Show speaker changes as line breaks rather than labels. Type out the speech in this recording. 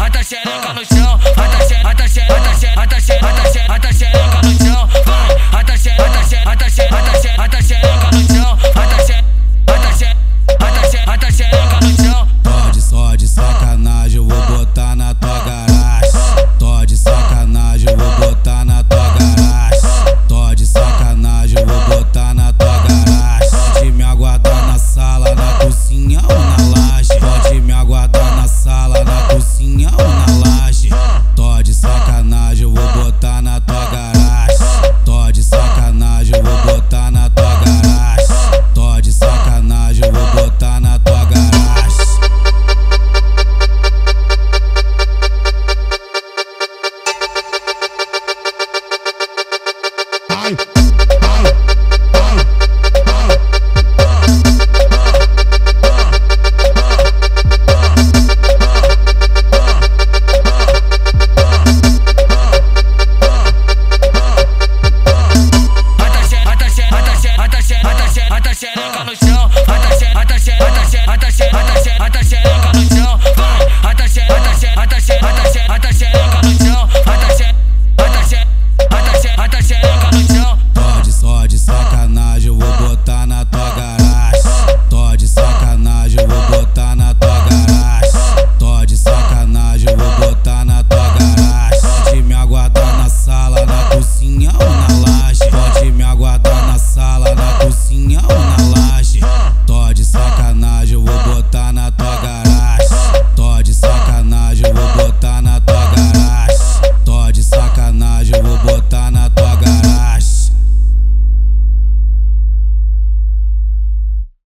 Bota tá xereca no chão, no chão, ata xereca, ata xereca, ata xereca, ata xereca, ata xereca no chão, vai, ata xereca, ata xereca, ata xereca, ata xereca no chão, ata xereca, ata xereca, ata xereca